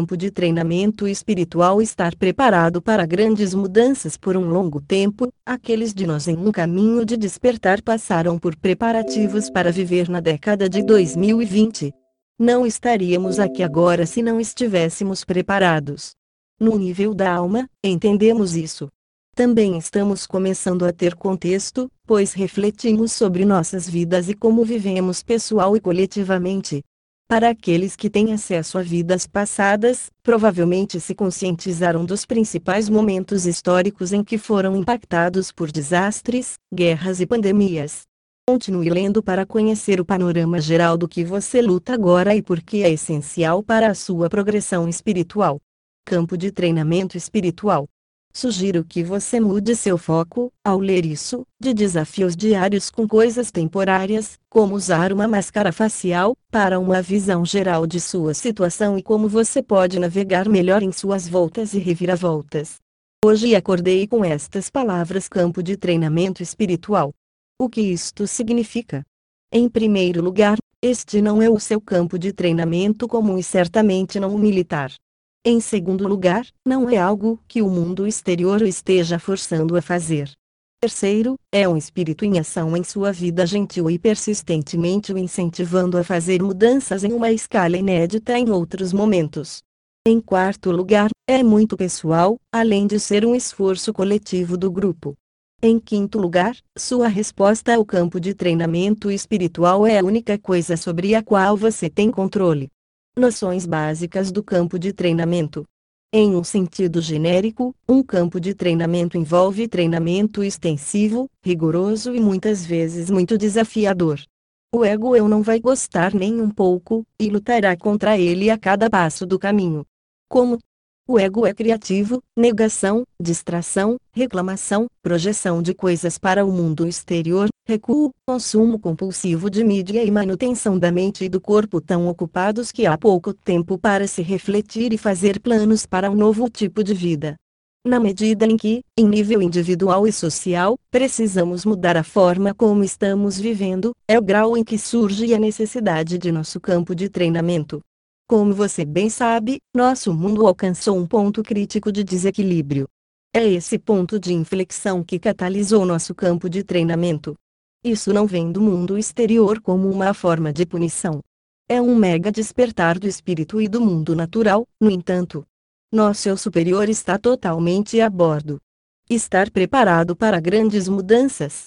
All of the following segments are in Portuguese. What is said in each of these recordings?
campo de treinamento espiritual estar preparado para grandes mudanças por um longo tempo, aqueles de nós em um caminho de despertar passaram por preparativos para viver na década de 2020. Não estaríamos aqui agora se não estivéssemos preparados. No nível da alma, entendemos isso. Também estamos começando a ter contexto, pois refletimos sobre nossas vidas e como vivemos pessoal e coletivamente. Para aqueles que têm acesso a vidas passadas, provavelmente se conscientizaram dos principais momentos históricos em que foram impactados por desastres, guerras e pandemias. Continue lendo para conhecer o panorama geral do que você luta agora e por que é essencial para a sua progressão espiritual. Campo de treinamento espiritual. Sugiro que você mude seu foco, ao ler isso, de desafios diários com coisas temporárias, como usar uma máscara facial, para uma visão geral de sua situação e como você pode navegar melhor em suas voltas e reviravoltas. Hoje acordei com estas palavras campo de treinamento espiritual. O que isto significa? Em primeiro lugar, este não é o seu campo de treinamento comum e certamente não o militar. Em segundo lugar, não é algo que o mundo exterior o esteja forçando a fazer. Terceiro, é um espírito em ação em sua vida gentil e persistentemente o incentivando a fazer mudanças em uma escala inédita em outros momentos. Em quarto lugar, é muito pessoal, além de ser um esforço coletivo do grupo. Em quinto lugar, sua resposta ao campo de treinamento espiritual é a única coisa sobre a qual você tem controle. Noções básicas do campo de treinamento. Em um sentido genérico, um campo de treinamento envolve treinamento extensivo, rigoroso e muitas vezes muito desafiador. O ego eu não vai gostar nem um pouco, e lutará contra ele a cada passo do caminho. Como o ego é criativo, negação, distração, reclamação, projeção de coisas para o mundo exterior, recuo, consumo compulsivo de mídia e manutenção da mente e do corpo tão ocupados que há pouco tempo para se refletir e fazer planos para um novo tipo de vida. Na medida em que, em nível individual e social, precisamos mudar a forma como estamos vivendo, é o grau em que surge a necessidade de nosso campo de treinamento. Como você bem sabe, nosso mundo alcançou um ponto crítico de desequilíbrio. É esse ponto de inflexão que catalisou nosso campo de treinamento. Isso não vem do mundo exterior como uma forma de punição. É um mega despertar do espírito e do mundo natural, no entanto. Nosso eu superior está totalmente a bordo. Estar preparado para grandes mudanças.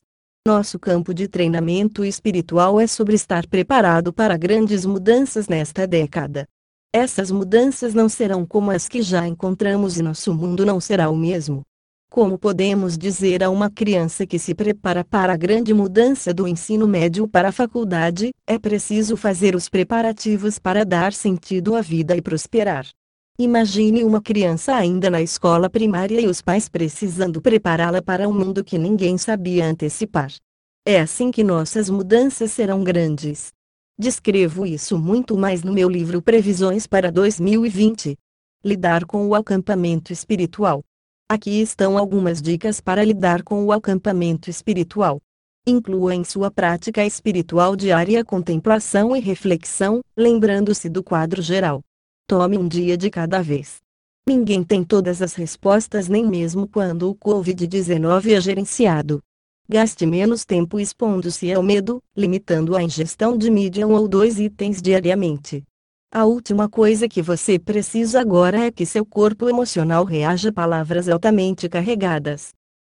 Nosso campo de treinamento espiritual é sobre estar preparado para grandes mudanças nesta década. Essas mudanças não serão como as que já encontramos e nosso mundo não será o mesmo. Como podemos dizer a uma criança que se prepara para a grande mudança do ensino médio para a faculdade, é preciso fazer os preparativos para dar sentido à vida e prosperar. Imagine uma criança ainda na escola primária e os pais precisando prepará-la para um mundo que ninguém sabia antecipar. É assim que nossas mudanças serão grandes. Descrevo isso muito mais no meu livro Previsões para 2020. Lidar com o acampamento espiritual. Aqui estão algumas dicas para lidar com o acampamento espiritual. Inclua em sua prática espiritual diária contemplação e reflexão, lembrando-se do quadro geral. Tome um dia de cada vez. Ninguém tem todas as respostas, nem mesmo quando o Covid-19 é gerenciado. Gaste menos tempo expondo-se ao medo, limitando a ingestão de mídia um ou dois itens diariamente. A última coisa que você precisa agora é que seu corpo emocional reaja a palavras altamente carregadas.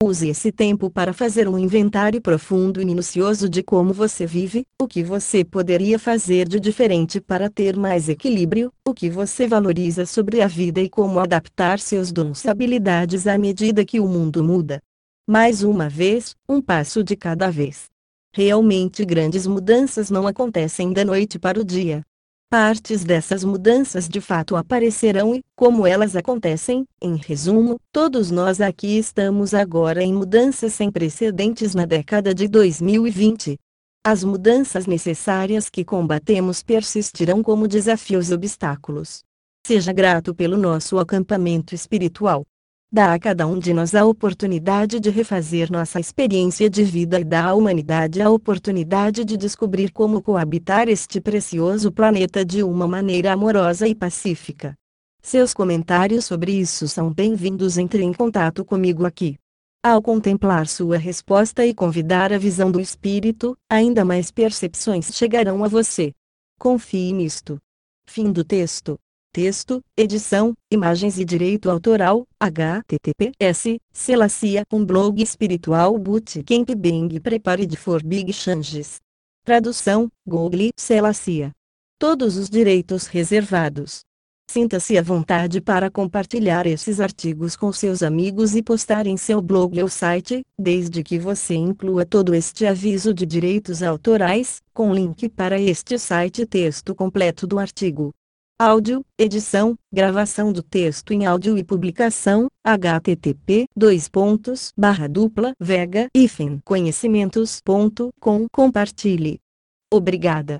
Use esse tempo para fazer um inventário profundo e minucioso de como você vive, o que você poderia fazer de diferente para ter mais equilíbrio, o que você valoriza sobre a vida e como adaptar seus dons e habilidades à medida que o mundo muda. Mais uma vez, um passo de cada vez. Realmente grandes mudanças não acontecem da noite para o dia. Partes dessas mudanças de fato aparecerão e, como elas acontecem, em resumo, todos nós aqui estamos agora em mudanças sem precedentes na década de 2020. As mudanças necessárias que combatemos persistirão como desafios e obstáculos. Seja grato pelo nosso acampamento espiritual dá a cada um de nós a oportunidade de refazer nossa experiência de vida e dá à humanidade a oportunidade de descobrir como coabitar este precioso planeta de uma maneira amorosa e pacífica. Seus comentários sobre isso são bem-vindos. Entre em contato comigo aqui. Ao contemplar sua resposta e convidar a visão do Espírito, ainda mais percepções chegarão a você. Confie nisto. Fim do texto. Texto, edição, imagens e direito autoral, https, Selacia com blog espiritual Bootcamp Bang Prepare for Big Changes. Tradução, Google Selacia. Todos os direitos reservados. Sinta-se à vontade para compartilhar esses artigos com seus amigos e postar em seu blog ou site, desde que você inclua todo este aviso de direitos autorais, com link para este site texto completo do artigo. Áudio, edição, gravação do texto em áudio e publicação, http dois pontos barra dupla vega conhecimentos.com compartilhe. Obrigada.